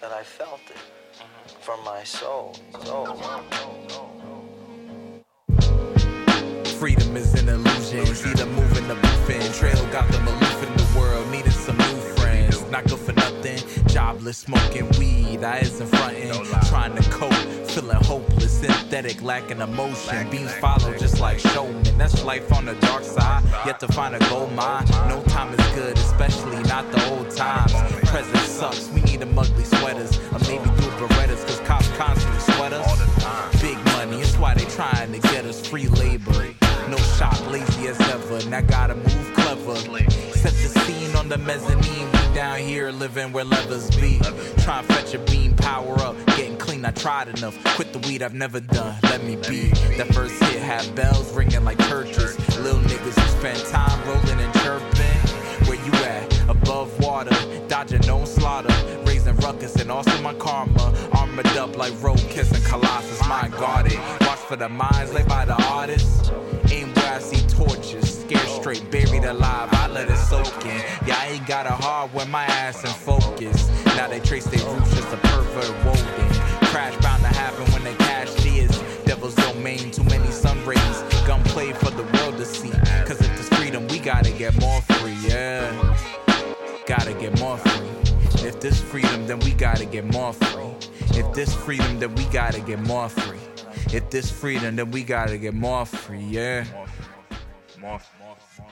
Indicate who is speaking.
Speaker 1: that I felt it from my soul. soul.
Speaker 2: Freedom is an illusion. See them moving the in. Trail got them aloof in the world. Needed some new friends. Not good for nothing. Jobless, smoking weed. I isn't fronting. Trying to cope. Feeling hopeless. Synthetic, lacking emotion. Beans follow just like showmen. That's life on the dark side. Yet to find a gold mine. No time is good, especially not the old times. Sucks. We need them ugly sweaters. Or maybe do Berettas. Cause cops constantly sweat us. Big money. It's why they trying to get us free labor. No shop, lazy as ever. Now gotta move clever. Set the scene on the mezzanine. We down here living where levers be. Try and fetch a beam, power up. Getting clean, I tried enough. Quit the weed I've never done. Let me be. That first hit had bells ringing like churches. Little niggas who spend time dodging no slaughter. Raising ruckus and also my karma. Armored up like road kissing Colossus, mind guarded. Watch for the minds laid by the artists. Aim where I see torches, scared straight, buried alive. I let it soak in. Yeah, I ain't got a hard when my ass in focus. Now they trace their roots, just a pervert woven. Crash bound to happen when they cash is. Devil's domain, too many sun rays. Gun play for the world to see. Cause if it's freedom, we gotta get more free, yeah. Gotta get more free. If this freedom, then we gotta get more free. If this freedom, then we gotta get more free. If this freedom, then we gotta get more free, yeah. More, more, more.